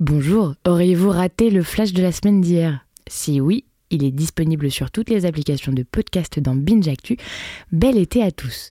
Bonjour, auriez-vous raté le flash de la semaine d'hier? Si oui, il est disponible sur toutes les applications de podcast dans Binge Actu. Bel été à tous